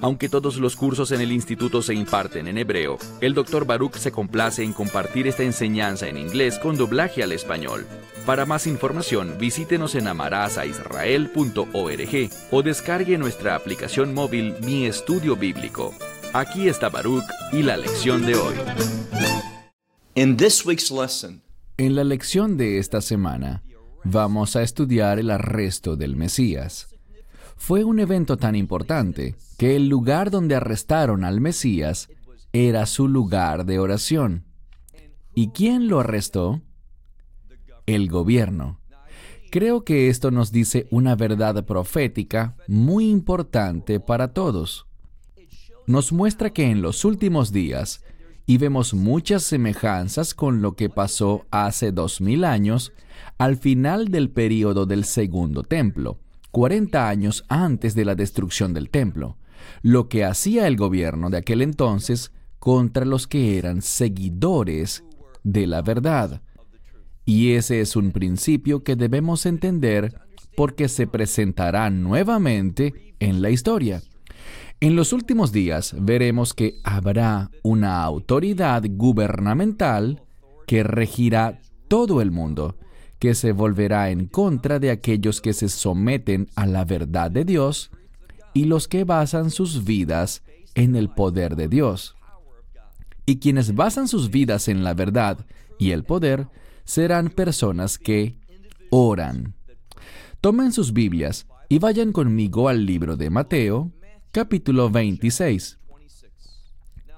Aunque todos los cursos en el instituto se imparten en hebreo, el Dr. Baruch se complace en compartir esta enseñanza en inglés con doblaje al español. Para más información, visítenos en amarazaisrael.org o descargue nuestra aplicación móvil Mi Estudio Bíblico. Aquí está Baruch y la lección de hoy. In this week's lesson, En la lección de esta semana vamos a estudiar el arresto del Mesías. Fue un evento tan importante que el lugar donde arrestaron al Mesías era su lugar de oración. ¿Y quién lo arrestó? El gobierno. Creo que esto nos dice una verdad profética muy importante para todos. Nos muestra que en los últimos días, y vemos muchas semejanzas con lo que pasó hace dos mil años, al final del período del segundo templo, 40 años antes de la destrucción del templo, lo que hacía el gobierno de aquel entonces contra los que eran seguidores de la verdad. Y ese es un principio que debemos entender porque se presentará nuevamente en la historia. En los últimos días veremos que habrá una autoridad gubernamental que regirá todo el mundo, que se volverá en contra de aquellos que se someten a la verdad de Dios y los que basan sus vidas en el poder de Dios. Y quienes basan sus vidas en la verdad y el poder serán personas que oran. Tomen sus Biblias y vayan conmigo al libro de Mateo, capítulo 26.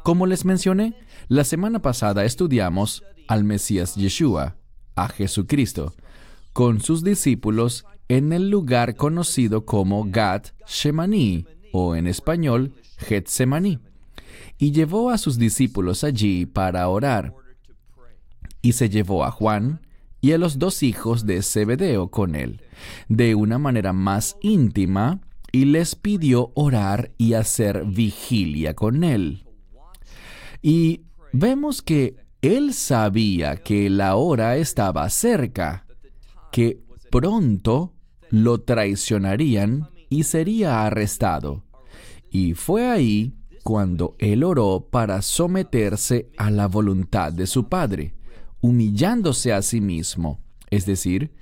Como les mencioné, la semana pasada estudiamos al Mesías Yeshua, a Jesucristo, con sus discípulos en el lugar conocido como Gat Shemani, o en español, Getsemaní, y llevó a sus discípulos allí para orar. Y se llevó a Juan y a los dos hijos de Zebedeo con él, de una manera más íntima, y les pidió orar y hacer vigilia con él. Y vemos que él sabía que la hora estaba cerca, que pronto lo traicionarían y sería arrestado. Y fue ahí cuando él oró para someterse a la voluntad de su Padre, humillándose a sí mismo, es decir,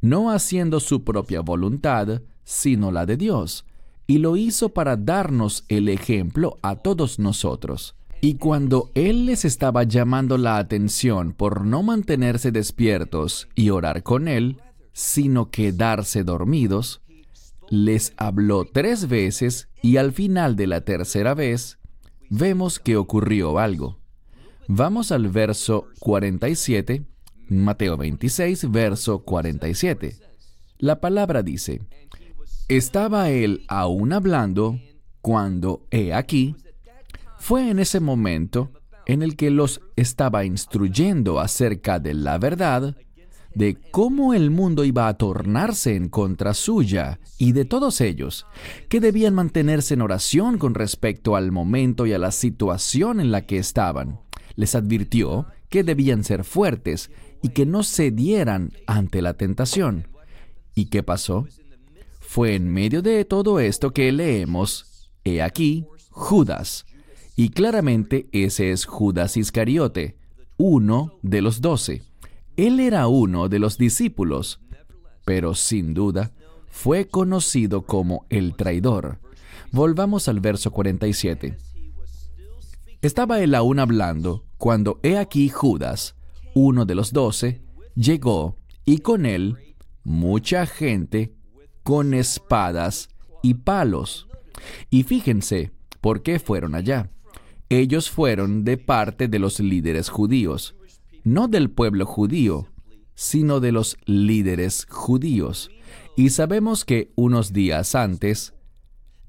no haciendo su propia voluntad, sino la de Dios, y lo hizo para darnos el ejemplo a todos nosotros. Y cuando Él les estaba llamando la atención por no mantenerse despiertos y orar con Él, sino quedarse dormidos, les habló tres veces y al final de la tercera vez vemos que ocurrió algo. Vamos al verso 47, Mateo 26, verso 47. La palabra dice, Estaba él aún hablando cuando, he aquí, fue en ese momento en el que los estaba instruyendo acerca de la verdad, de cómo el mundo iba a tornarse en contra suya y de todos ellos, que debían mantenerse en oración con respecto al momento y a la situación en la que estaban. Les advirtió que debían ser fuertes y que no cedieran ante la tentación. ¿Y qué pasó? Fue en medio de todo esto que leemos, he aquí, Judas, y claramente ese es Judas Iscariote, uno de los doce. Él era uno de los discípulos, pero sin duda fue conocido como el traidor. Volvamos al verso 47. Estaba él aún hablando cuando he aquí Judas, uno de los doce, llegó y con él mucha gente con espadas y palos. Y fíjense por qué fueron allá. Ellos fueron de parte de los líderes judíos, no del pueblo judío, sino de los líderes judíos. Y sabemos que unos días antes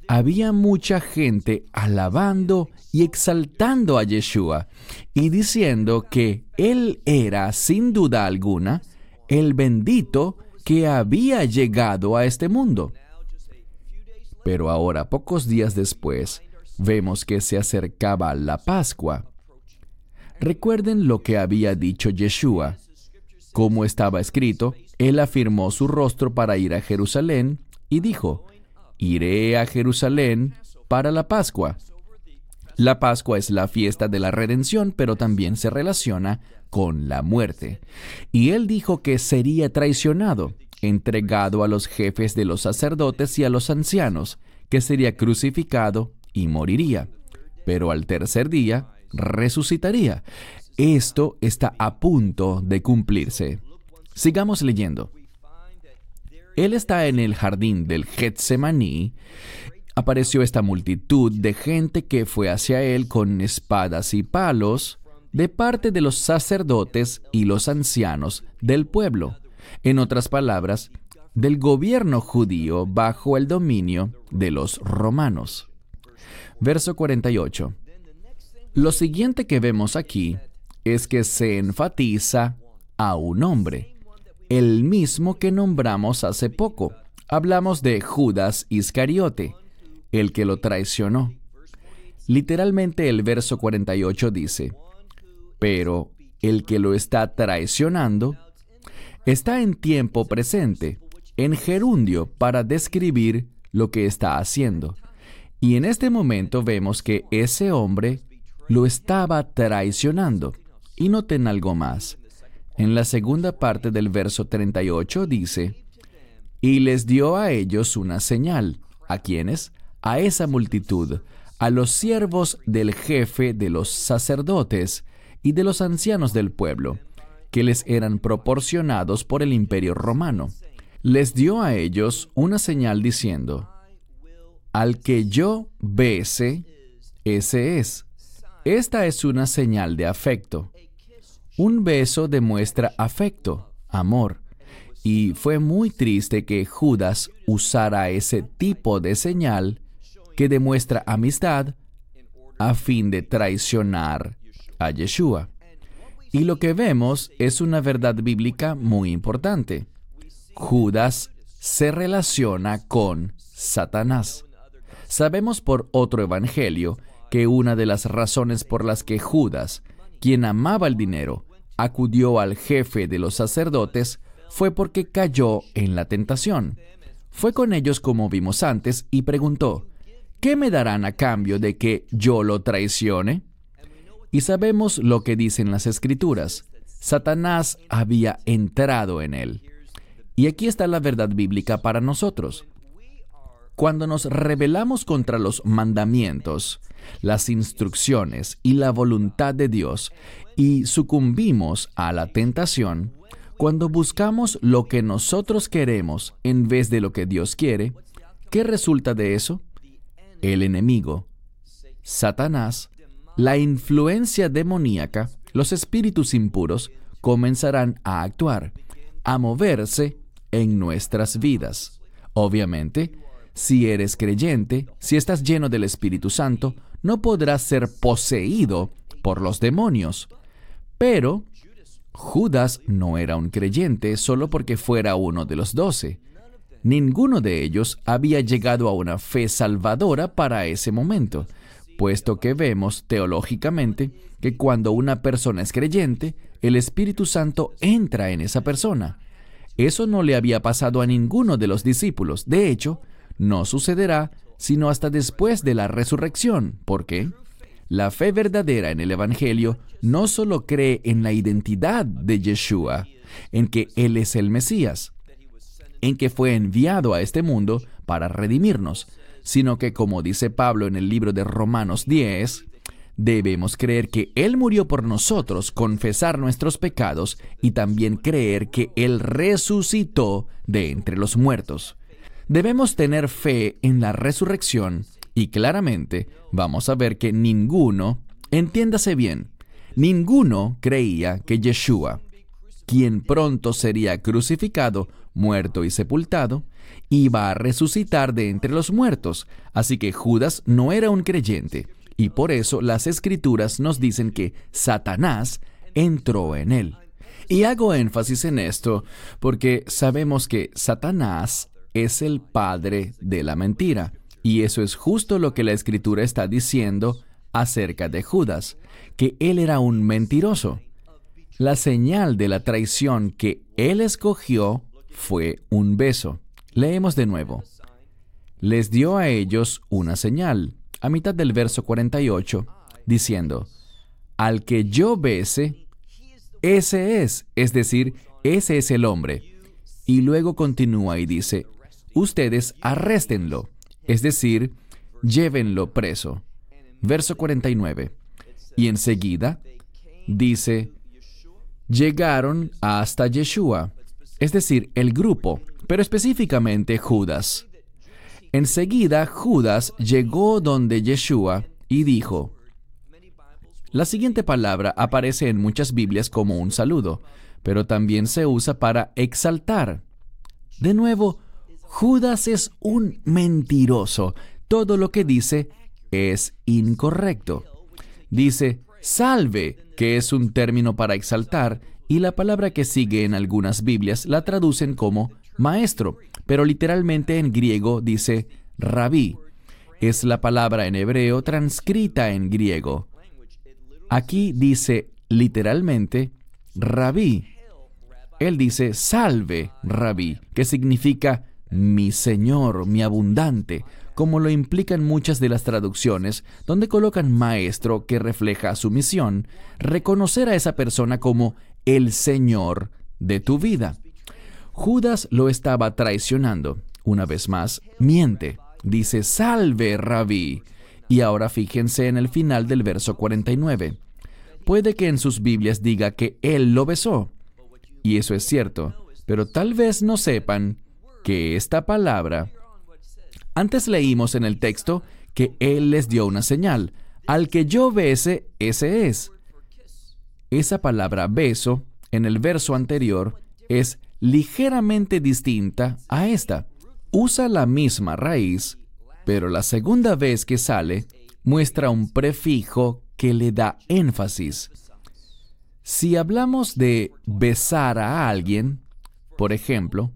había mucha gente alabando y exaltando a Yeshua y diciendo que Él era, sin duda alguna, el bendito que había llegado a este mundo. Pero ahora, pocos días después, vemos que se acercaba la Pascua. Recuerden lo que había dicho Yeshua. Como estaba escrito, él afirmó su rostro para ir a Jerusalén y dijo, iré a Jerusalén para la Pascua. La Pascua es la fiesta de la redención, pero también se relaciona con la muerte. Y él dijo que sería traicionado, entregado a los jefes de los sacerdotes y a los ancianos, que sería crucificado y moriría. Pero al tercer día resucitaría. Esto está a punto de cumplirse. Sigamos leyendo. Él está en el jardín del Getsemaní. Apareció esta multitud de gente que fue hacia él con espadas y palos de parte de los sacerdotes y los ancianos del pueblo. En otras palabras, del gobierno judío bajo el dominio de los romanos. Verso 48. Lo siguiente que vemos aquí es que se enfatiza a un hombre, el mismo que nombramos hace poco. Hablamos de Judas Iscariote, el que lo traicionó. Literalmente el verso 48 dice, pero el que lo está traicionando está en tiempo presente, en gerundio, para describir lo que está haciendo. Y en este momento vemos que ese hombre lo estaba traicionando. Y noten algo más. En la segunda parte del verso 38 dice, y les dio a ellos una señal. ¿A quiénes? A esa multitud, a los siervos del jefe de los sacerdotes y de los ancianos del pueblo, que les eran proporcionados por el imperio romano. Les dio a ellos una señal diciendo, al que yo bese, ese es. Esta es una señal de afecto. Un beso demuestra afecto, amor. Y fue muy triste que Judas usara ese tipo de señal que demuestra amistad a fin de traicionar a Yeshua. Y lo que vemos es una verdad bíblica muy importante. Judas se relaciona con Satanás. Sabemos por otro evangelio que una de las razones por las que Judas quien amaba el dinero, acudió al jefe de los sacerdotes fue porque cayó en la tentación. Fue con ellos como vimos antes y preguntó, ¿qué me darán a cambio de que yo lo traicione? Y sabemos lo que dicen las escrituras. Satanás había entrado en él. Y aquí está la verdad bíblica para nosotros. Cuando nos rebelamos contra los mandamientos, las instrucciones y la voluntad de Dios y sucumbimos a la tentación, cuando buscamos lo que nosotros queremos en vez de lo que Dios quiere, ¿qué resulta de eso? El enemigo, Satanás, la influencia demoníaca, los espíritus impuros comenzarán a actuar, a moverse en nuestras vidas. Obviamente, si eres creyente, si estás lleno del Espíritu Santo, no podrás ser poseído por los demonios. Pero Judas no era un creyente solo porque fuera uno de los doce. Ninguno de ellos había llegado a una fe salvadora para ese momento, puesto que vemos teológicamente que cuando una persona es creyente, el Espíritu Santo entra en esa persona. Eso no le había pasado a ninguno de los discípulos. De hecho, no sucederá sino hasta después de la resurrección. ¿Por qué? La fe verdadera en el Evangelio no solo cree en la identidad de Yeshua, en que Él es el Mesías, en que fue enviado a este mundo para redimirnos, sino que, como dice Pablo en el libro de Romanos 10, debemos creer que Él murió por nosotros, confesar nuestros pecados y también creer que Él resucitó de entre los muertos. Debemos tener fe en la resurrección y claramente vamos a ver que ninguno, entiéndase bien, ninguno creía que Yeshua, quien pronto sería crucificado, muerto y sepultado, iba a resucitar de entre los muertos. Así que Judas no era un creyente, y por eso las escrituras nos dicen que Satanás entró en él. Y hago énfasis en esto porque sabemos que Satanás es el padre de la mentira. Y eso es justo lo que la escritura está diciendo acerca de Judas, que él era un mentiroso. La señal de la traición que él escogió fue un beso. Leemos de nuevo. Les dio a ellos una señal, a mitad del verso 48, diciendo, Al que yo bese, ese es, es decir, ese es el hombre. Y luego continúa y dice, Ustedes arréstenlo, es decir, llévenlo preso. Verso 49. Y enseguida dice, llegaron hasta Yeshua, es decir, el grupo, pero específicamente Judas. Enseguida Judas llegó donde Yeshua y dijo, la siguiente palabra aparece en muchas Biblias como un saludo, pero también se usa para exaltar. De nuevo, Judas es un mentiroso. Todo lo que dice es incorrecto. Dice, salve, que es un término para exaltar, y la palabra que sigue en algunas Biblias la traducen como maestro, pero literalmente en griego dice rabí. Es la palabra en hebreo transcrita en griego. Aquí dice literalmente rabí. Él dice salve, rabí, que significa mi Señor, mi abundante, como lo implican muchas de las traducciones, donde colocan maestro que refleja su misión, reconocer a esa persona como el Señor de tu vida. Judas lo estaba traicionando. Una vez más, miente. Dice, salve, rabí. Y ahora fíjense en el final del verso 49. Puede que en sus Biblias diga que él lo besó. Y eso es cierto, pero tal vez no sepan que esta palabra... Antes leímos en el texto que Él les dio una señal. Al que yo bese, ese es. Esa palabra beso, en el verso anterior, es ligeramente distinta a esta. Usa la misma raíz, pero la segunda vez que sale muestra un prefijo que le da énfasis. Si hablamos de besar a alguien, por ejemplo,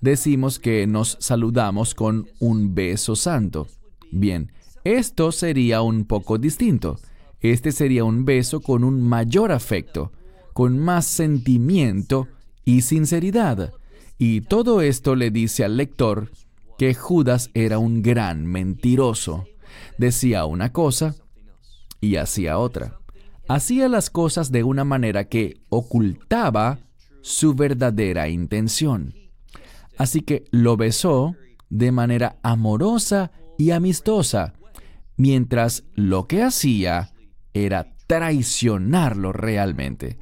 decimos que nos saludamos con un beso santo. Bien, esto sería un poco distinto. Este sería un beso con un mayor afecto, con más sentimiento y sinceridad. Y todo esto le dice al lector que Judas era un gran mentiroso. Decía una cosa y hacía otra. Hacía las cosas de una manera que ocultaba su verdadera intención. Así que lo besó de manera amorosa y amistosa, mientras lo que hacía era traicionarlo realmente.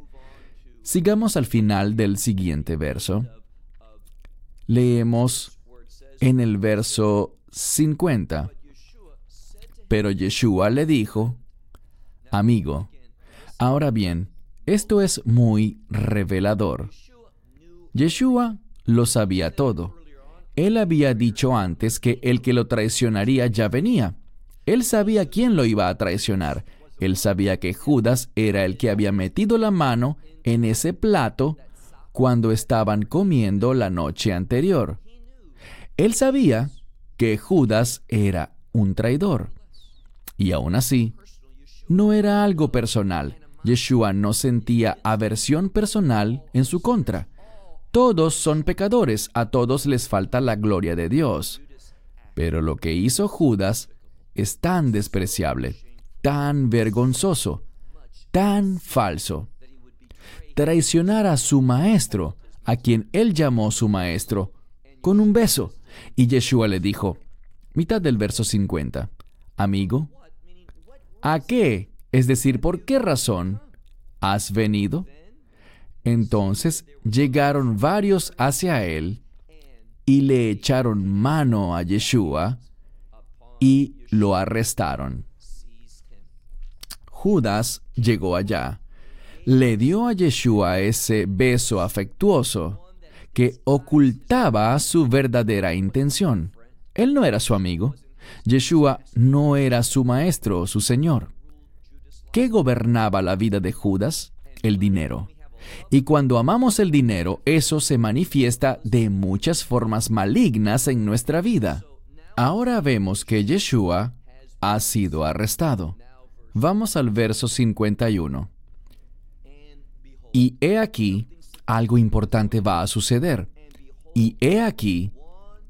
Sigamos al final del siguiente verso. Leemos en el verso 50. Pero Yeshua le dijo, Amigo, ahora bien, esto es muy revelador. Yeshua lo sabía todo. Él había dicho antes que el que lo traicionaría ya venía. Él sabía quién lo iba a traicionar. Él sabía que Judas era el que había metido la mano en ese plato cuando estaban comiendo la noche anterior. Él sabía que Judas era un traidor. Y aún así, no era algo personal. Yeshua no sentía aversión personal en su contra. Todos son pecadores, a todos les falta la gloria de Dios. Pero lo que hizo Judas es tan despreciable, tan vergonzoso, tan falso. Traicionar a su maestro, a quien él llamó su maestro, con un beso. Y Yeshua le dijo, mitad del verso 50, Amigo, ¿a qué? Es decir, ¿por qué razón has venido? Entonces llegaron varios hacia él y le echaron mano a Yeshua y lo arrestaron. Judas llegó allá, le dio a Yeshua ese beso afectuoso que ocultaba su verdadera intención. Él no era su amigo. Yeshua no era su maestro o su señor. ¿Qué gobernaba la vida de Judas? El dinero. Y cuando amamos el dinero, eso se manifiesta de muchas formas malignas en nuestra vida. Ahora vemos que Yeshua ha sido arrestado. Vamos al verso 51. Y he aquí, algo importante va a suceder. Y he aquí,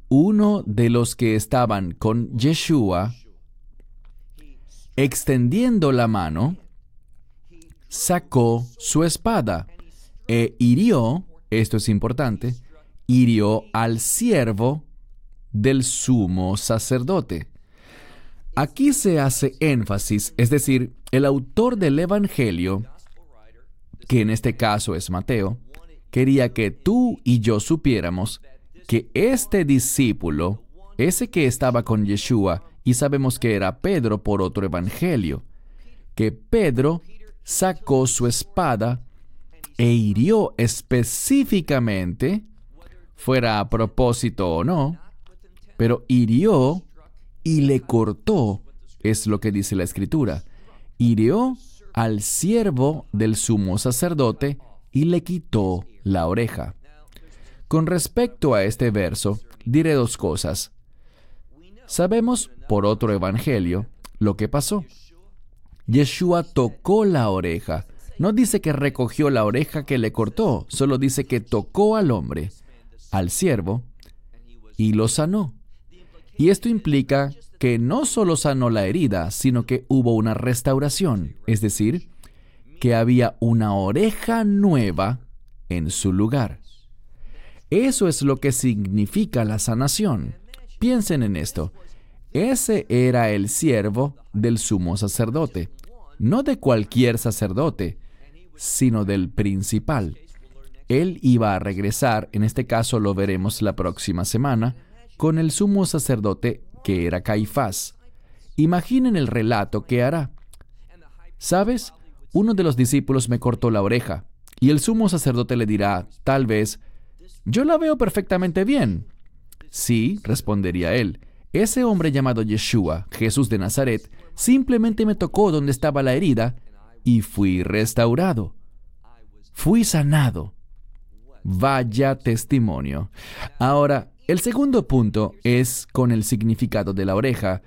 uno de los que estaban con Yeshua, extendiendo la mano, sacó su espada e hirió, esto es importante, hirió al siervo del sumo sacerdote. Aquí se hace énfasis, es decir, el autor del Evangelio, que en este caso es Mateo, quería que tú y yo supiéramos que este discípulo, ese que estaba con Yeshua, y sabemos que era Pedro por otro evangelio, que Pedro sacó su espada e hirió específicamente, fuera a propósito o no, pero hirió y le cortó, es lo que dice la escritura, hirió al siervo del sumo sacerdote y le quitó la oreja. Con respecto a este verso, diré dos cosas. Sabemos por otro evangelio lo que pasó. Yeshua tocó la oreja. No dice que recogió la oreja que le cortó, solo dice que tocó al hombre, al siervo, y lo sanó. Y esto implica que no solo sanó la herida, sino que hubo una restauración, es decir, que había una oreja nueva en su lugar. Eso es lo que significa la sanación. Piensen en esto. Ese era el siervo del sumo sacerdote, no de cualquier sacerdote, sino del principal. Él iba a regresar, en este caso lo veremos la próxima semana, con el sumo sacerdote que era Caifás. Imaginen el relato que hará. ¿Sabes? Uno de los discípulos me cortó la oreja, y el sumo sacerdote le dirá, tal vez, yo la veo perfectamente bien. Sí, respondería él, ese hombre llamado Yeshua, Jesús de Nazaret, simplemente me tocó donde estaba la herida y fui restaurado. Fui sanado. Vaya testimonio. Ahora, el segundo punto es con el significado de la oreja.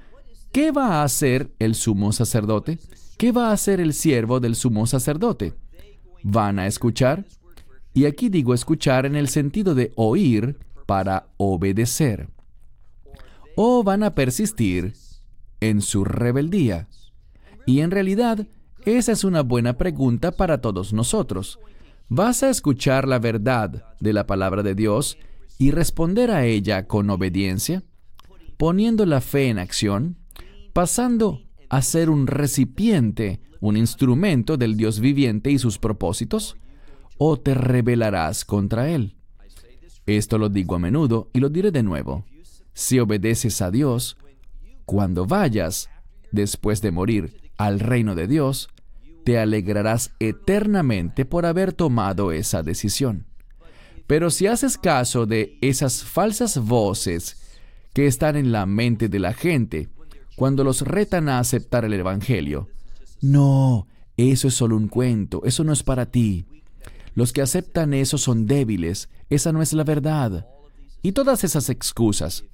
¿Qué va a hacer el sumo sacerdote? ¿Qué va a hacer el siervo del sumo sacerdote? ¿Van a escuchar? Y aquí digo escuchar en el sentido de oír para obedecer. O van a persistir en su rebeldía. Y en realidad, esa es una buena pregunta para todos nosotros. ¿Vas a escuchar la verdad de la palabra de Dios y responder a ella con obediencia? Poniendo la fe en acción, pasando a ser un recipiente, un instrumento del Dios viviente y sus propósitos o te rebelarás contra Él. Esto lo digo a menudo y lo diré de nuevo. Si obedeces a Dios, cuando vayas, después de morir, al reino de Dios, te alegrarás eternamente por haber tomado esa decisión. Pero si haces caso de esas falsas voces que están en la mente de la gente cuando los retan a aceptar el Evangelio, no, eso es solo un cuento, eso no es para ti. Los que aceptan eso son débiles, esa no es la verdad. Y todas esas excusas.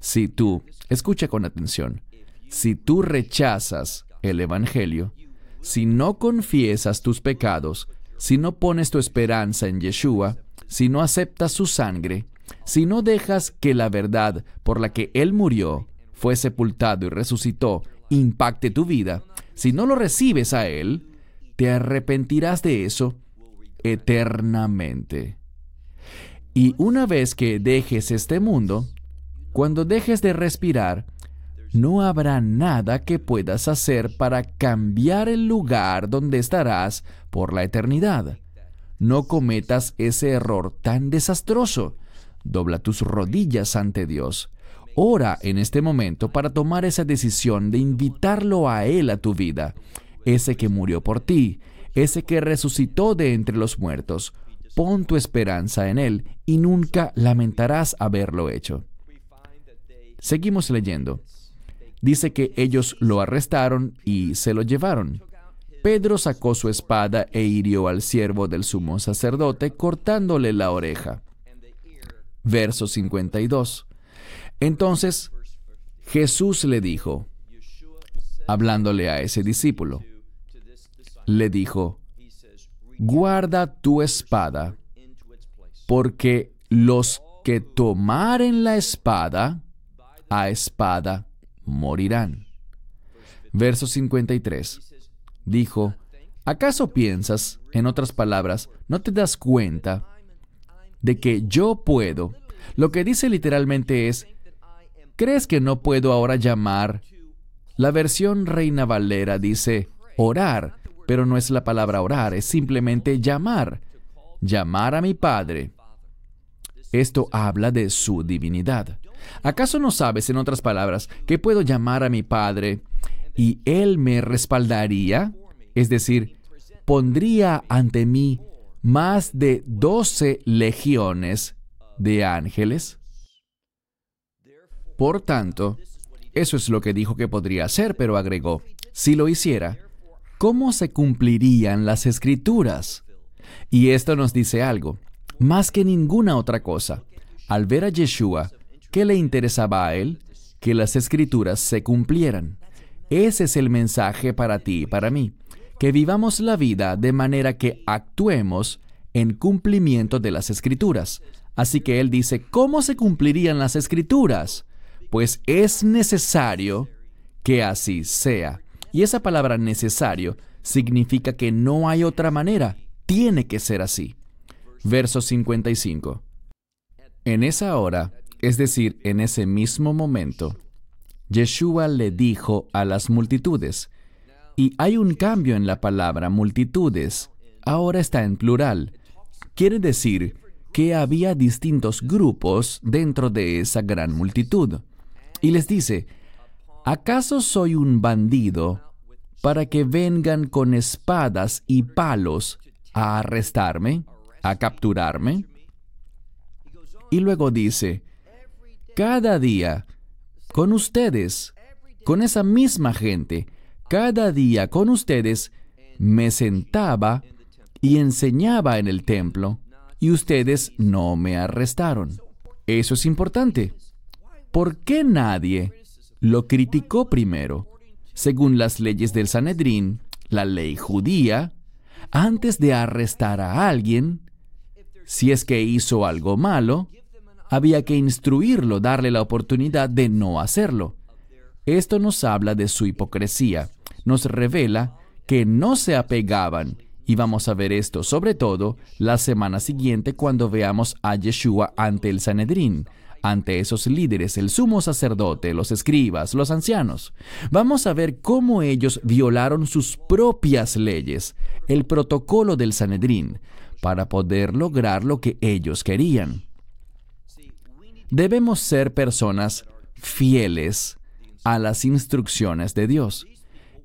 Si tú, escucha con atención, si tú rechazas el Evangelio, si no confiesas tus pecados, si no pones tu esperanza en Yeshua, si no aceptas su sangre, si no dejas que la verdad por la que Él murió, fue sepultado y resucitó, impacte tu vida, si no lo recibes a Él, te arrepentirás de eso eternamente. Y una vez que dejes este mundo, cuando dejes de respirar, no habrá nada que puedas hacer para cambiar el lugar donde estarás por la eternidad. No cometas ese error tan desastroso. Dobla tus rodillas ante Dios. Ora en este momento para tomar esa decisión de invitarlo a Él a tu vida, ese que murió por ti, ese que resucitó de entre los muertos. Pon tu esperanza en Él y nunca lamentarás haberlo hecho. Seguimos leyendo. Dice que ellos lo arrestaron y se lo llevaron. Pedro sacó su espada e hirió al siervo del sumo sacerdote, cortándole la oreja. Verso 52. Entonces Jesús le dijo, hablándole a ese discípulo, le dijo, guarda tu espada, porque los que tomaren la espada, a espada morirán. Verso 53. Dijo, ¿acaso piensas, en otras palabras, no te das cuenta de que yo puedo? Lo que dice literalmente es, ¿crees que no puedo ahora llamar? La versión Reina Valera dice orar, pero no es la palabra orar, es simplemente llamar. Llamar a mi Padre. Esto habla de su divinidad. ¿Acaso no sabes, en otras palabras, que puedo llamar a mi Padre y Él me respaldaría? Es decir, pondría ante mí más de doce legiones de ángeles. Por tanto, eso es lo que dijo que podría hacer, pero agregó, si lo hiciera, ¿cómo se cumplirían las escrituras? Y esto nos dice algo, más que ninguna otra cosa. Al ver a Yeshua, ¿qué le interesaba a él? Que las escrituras se cumplieran. Ese es el mensaje para ti y para mí, que vivamos la vida de manera que actuemos en cumplimiento de las escrituras. Así que él dice, ¿cómo se cumplirían las escrituras? Pues es necesario que así sea. Y esa palabra necesario significa que no hay otra manera, tiene que ser así. Verso 55. En esa hora, es decir, en ese mismo momento, Yeshua le dijo a las multitudes, y hay un cambio en la palabra multitudes, ahora está en plural. Quiere decir que había distintos grupos dentro de esa gran multitud. Y les dice, ¿acaso soy un bandido para que vengan con espadas y palos a arrestarme? a capturarme. Y luego dice, cada día, con ustedes, con esa misma gente, cada día con ustedes, me sentaba y enseñaba en el templo, y ustedes no me arrestaron. Eso es importante. ¿Por qué nadie lo criticó primero? Según las leyes del Sanedrín, la ley judía, antes de arrestar a alguien, si es que hizo algo malo, había que instruirlo, darle la oportunidad de no hacerlo. Esto nos habla de su hipocresía, nos revela que no se apegaban, y vamos a ver esto sobre todo la semana siguiente cuando veamos a Yeshua ante el Sanedrín, ante esos líderes, el sumo sacerdote, los escribas, los ancianos. Vamos a ver cómo ellos violaron sus propias leyes, el protocolo del Sanedrín, para poder lograr lo que ellos querían. Debemos ser personas fieles a las instrucciones de Dios.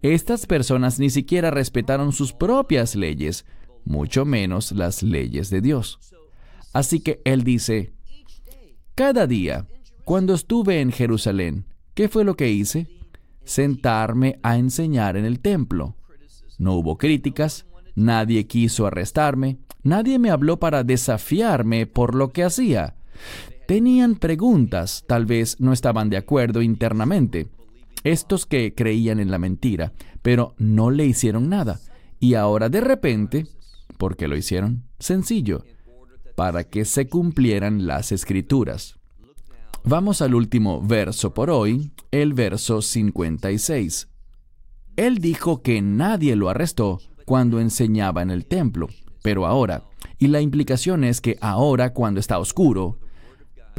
Estas personas ni siquiera respetaron sus propias leyes, mucho menos las leyes de Dios. Así que Él dice, cada día, cuando estuve en Jerusalén, ¿qué fue lo que hice? Sentarme a enseñar en el templo. No hubo críticas, nadie quiso arrestarme, Nadie me habló para desafiarme por lo que hacía. Tenían preguntas, tal vez no estaban de acuerdo internamente. Estos que creían en la mentira, pero no le hicieron nada. Y ahora de repente, ¿por qué lo hicieron? Sencillo, para que se cumplieran las escrituras. Vamos al último verso por hoy, el verso 56. Él dijo que nadie lo arrestó cuando enseñaba en el templo pero ahora. Y la implicación es que ahora cuando está oscuro,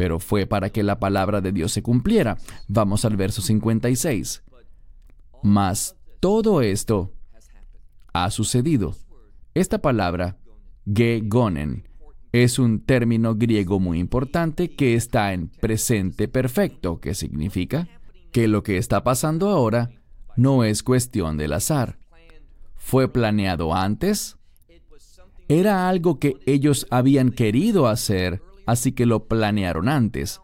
pero fue para que la palabra de Dios se cumpliera. Vamos al verso 56. Mas todo esto ha sucedido. Esta palabra, gegonen, es un término griego muy importante que está en presente perfecto, que significa que lo que está pasando ahora no es cuestión del azar. Fue planeado antes, era algo que ellos habían querido hacer, así que lo planearon antes.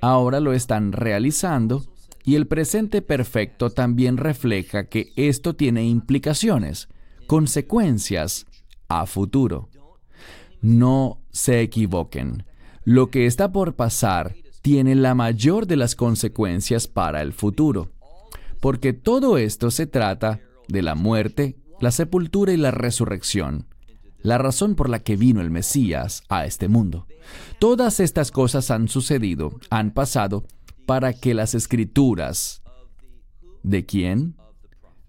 Ahora lo están realizando y el presente perfecto también refleja que esto tiene implicaciones. consecuencias a futuro. No se equivoquen. Lo que está por pasar tiene la mayor de las consecuencias para el futuro, porque todo esto se trata de la muerte, la sepultura y la resurrección, la razón por la que vino el Mesías a este mundo. Todas estas cosas han sucedido, han pasado, para que las escrituras... ¿De quién?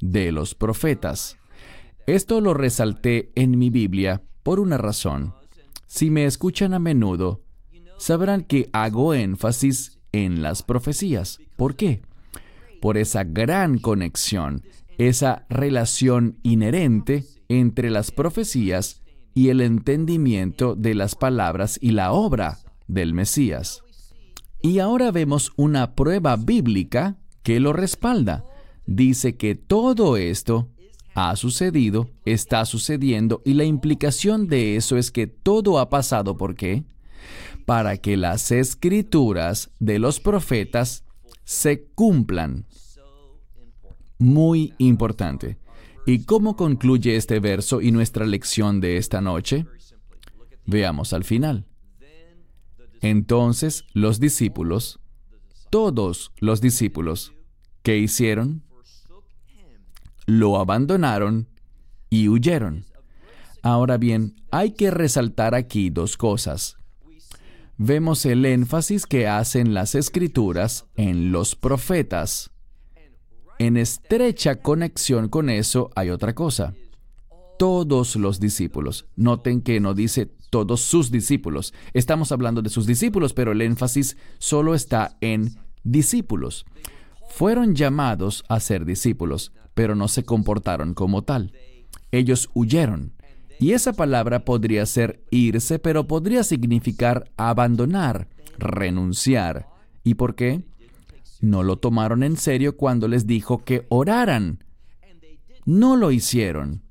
De los profetas. Esto lo resalté en mi Biblia por una razón. Si me escuchan a menudo, sabrán que hago énfasis en las profecías. ¿Por qué? Por esa gran conexión, esa relación inherente entre las profecías y el entendimiento de las palabras y la obra del Mesías. Y ahora vemos una prueba bíblica que lo respalda. Dice que todo esto ha sucedido, está sucediendo y la implicación de eso es que todo ha pasado. ¿Por qué? para que las escrituras de los profetas se cumplan. Muy importante. ¿Y cómo concluye este verso y nuestra lección de esta noche? Veamos al final. Entonces los discípulos, todos los discípulos, ¿qué hicieron? Lo abandonaron y huyeron. Ahora bien, hay que resaltar aquí dos cosas vemos el énfasis que hacen las escrituras en los profetas. En estrecha conexión con eso hay otra cosa. Todos los discípulos. Noten que no dice todos sus discípulos. Estamos hablando de sus discípulos, pero el énfasis solo está en discípulos. Fueron llamados a ser discípulos, pero no se comportaron como tal. Ellos huyeron. Y esa palabra podría ser irse, pero podría significar abandonar, renunciar. ¿Y por qué? No lo tomaron en serio cuando les dijo que oraran. No lo hicieron.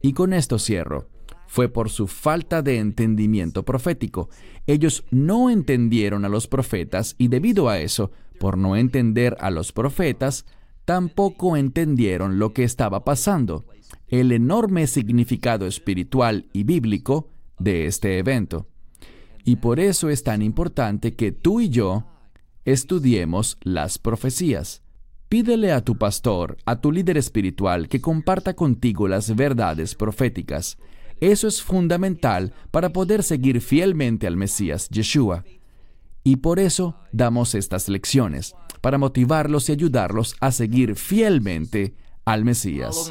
Y con esto cierro. Fue por su falta de entendimiento profético. Ellos no entendieron a los profetas y debido a eso, por no entender a los profetas, tampoco entendieron lo que estaba pasando el enorme significado espiritual y bíblico de este evento. Y por eso es tan importante que tú y yo estudiemos las profecías. Pídele a tu pastor, a tu líder espiritual, que comparta contigo las verdades proféticas. Eso es fundamental para poder seguir fielmente al Mesías Yeshua. Y por eso damos estas lecciones, para motivarlos y ayudarlos a seguir fielmente al Mesías